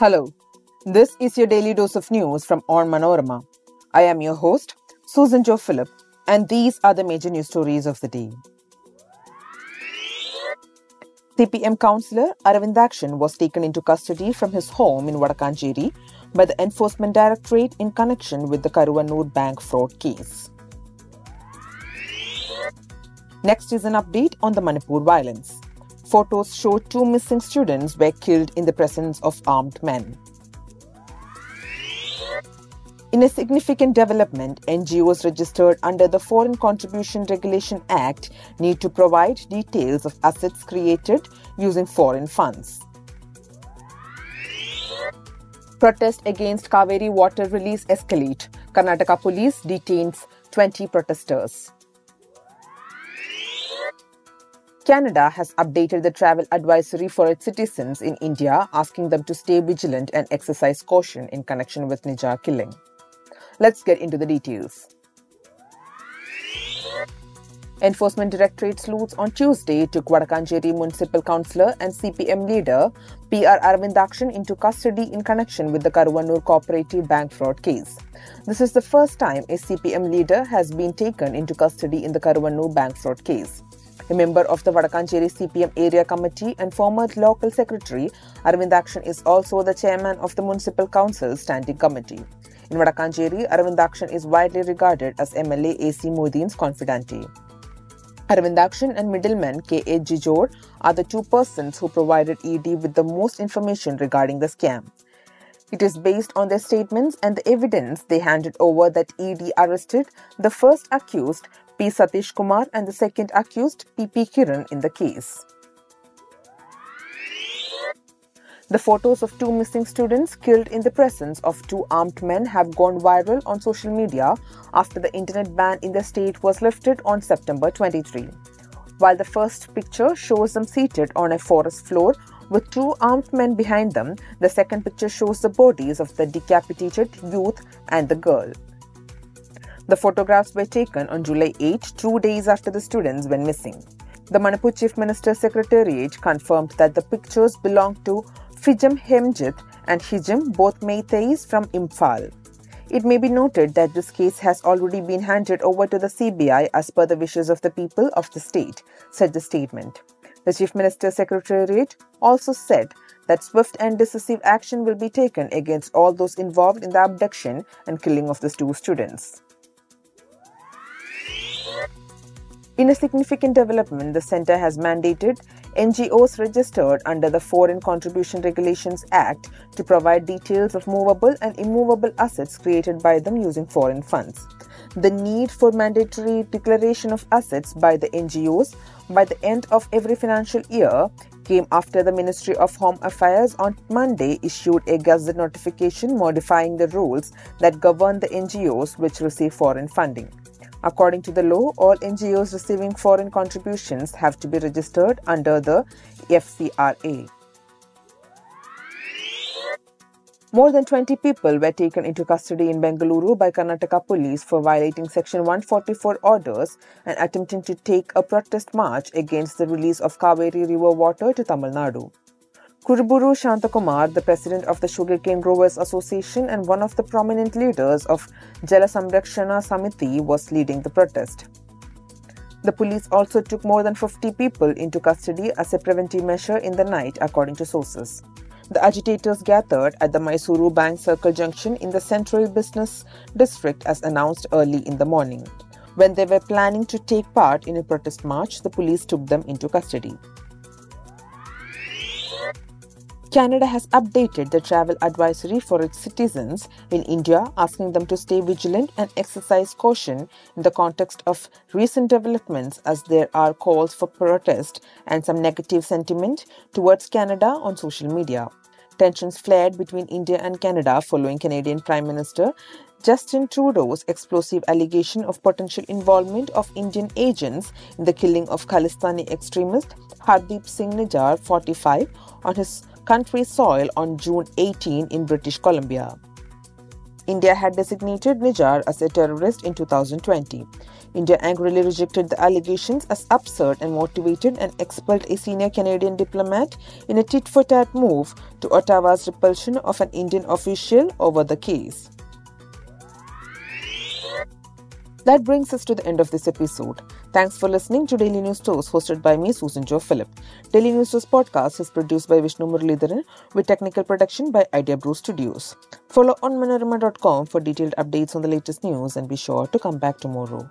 Hello, this is your daily dose of news from Onmanorama. I am your host, Susan Joe Philip, and these are the major news stories of the day. CPM councillor Aravindakshan was taken into custody from his home in Vadakancheri by the Enforcement Directorate in connection with the Karuvannur bank fraud case. Next is an update on the Manipur violence. Photos show two missing students were killed in the presence of armed men. In a significant development, NGOs registered under the Foreign Contribution Regulation Act need to provide details of assets created using foreign funds. Protest against Kaveri water release escalate. Karnataka police detains 20 protesters. Canada has updated the travel advisory for its citizens in India, asking them to stay vigilant and exercise caution in connection with Nijjar killing. Let's get into the details. Enforcement Directorate sleuths on Tuesday took Vadakancheri Municipal Councillor and CPM leader PR Aravindakshan into custody in connection with the Karuvannur Cooperative Bank fraud case. This is the first time a CPM leader has been taken into custody in the Karuvannur bank fraud case. A member of the Vadakancheri CPM area committee and former local secretary, Aravindakshan is also the chairman of the Municipal Council Standing Committee. In Vadakancheri, Aravindakshan is widely regarded as MLA AC Moideen's confidante. Aravindakshan and middleman K.A. Jijor are the two persons who provided ED with the most information regarding the scam. It is based on their statements and the evidence they handed over that ED arrested the first accused P. Satish Kumar and the second accused P. P. Kiran in the case. The photos of two missing students killed in the presence of two armed men have gone viral on social media after the internet ban in the state was lifted on September 23. While the first picture shows them seated on a forest floor with two armed men behind them, the second picture shows the bodies of the decapitated youth and the girl. The photographs were taken on July 8, two days after the students went missing. The Manipur Chief Minister's Secretariat confirmed that the pictures belong to Fijam Hemjit and Hijim, both Meiteis from Imphal. It may be noted that this case has already been handed over to the CBI as per the wishes of the people of the state, said the statement. The Chief Minister's Secretariat also said that swift and decisive action will be taken against all those involved in the abduction and killing of the two students. In a significant development, the Centre has mandated NGOs registered under the Foreign Contribution Regulations Act to provide details of movable and immovable assets created by them using foreign funds. The need for mandatory declaration of assets by the NGOs by the end of every financial year came after the Ministry of Home Affairs on Monday issued a Gazette notification modifying the rules that govern the NGOs which receive foreign funding. According to the law, all NGOs receiving foreign contributions have to be registered under the FCRA. More than 20 people were taken into custody in Bengaluru by Karnataka police for violating Section 144 orders and attempting to take a protest march against the release of Kaveri river water to Tamil Nadu. Kuruburu Shantakumar, the president of the Sugarcane Growers Association and one of the prominent leaders of Jala Samrakshana Samiti, was leading the protest. The police also took more than 50 people into custody as a preventive measure in the night, according to sources. The agitators gathered at the Mysuru Bank Circle Junction in the Central Business District as announced early in the morning. When they were planning to take part in a protest march, the police took them into custody. Canada has updated the travel advisory for its citizens in India, asking them to stay vigilant and exercise caution in the context of recent developments as there are calls for protest and some negative sentiment towards Canada on social media. Tensions flared between India and Canada following Canadian Prime Minister Justin Trudeau's explosive allegation of potential involvement of Indian agents in the killing of Khalistani extremist Hardeep Singh Nijjar, 45, on his country's soil on June 18 in British Columbia. India had designated Nijjar as a terrorist in 2020. India angrily rejected the allegations as absurd and motivated and expelled a senior Canadian diplomat in a tit for tat move to Ottawa's repulsion of an Indian official over the case. That brings us to the end of this episode. Thanks for listening to Daily News Dose, hosted by me, Susan Joe Philip. Daily News Dose podcast is produced by Vishnu Muralidharan with technical production by Idea Brew Studios. Follow on manorama.com for detailed updates on the latest news and be sure to come back tomorrow.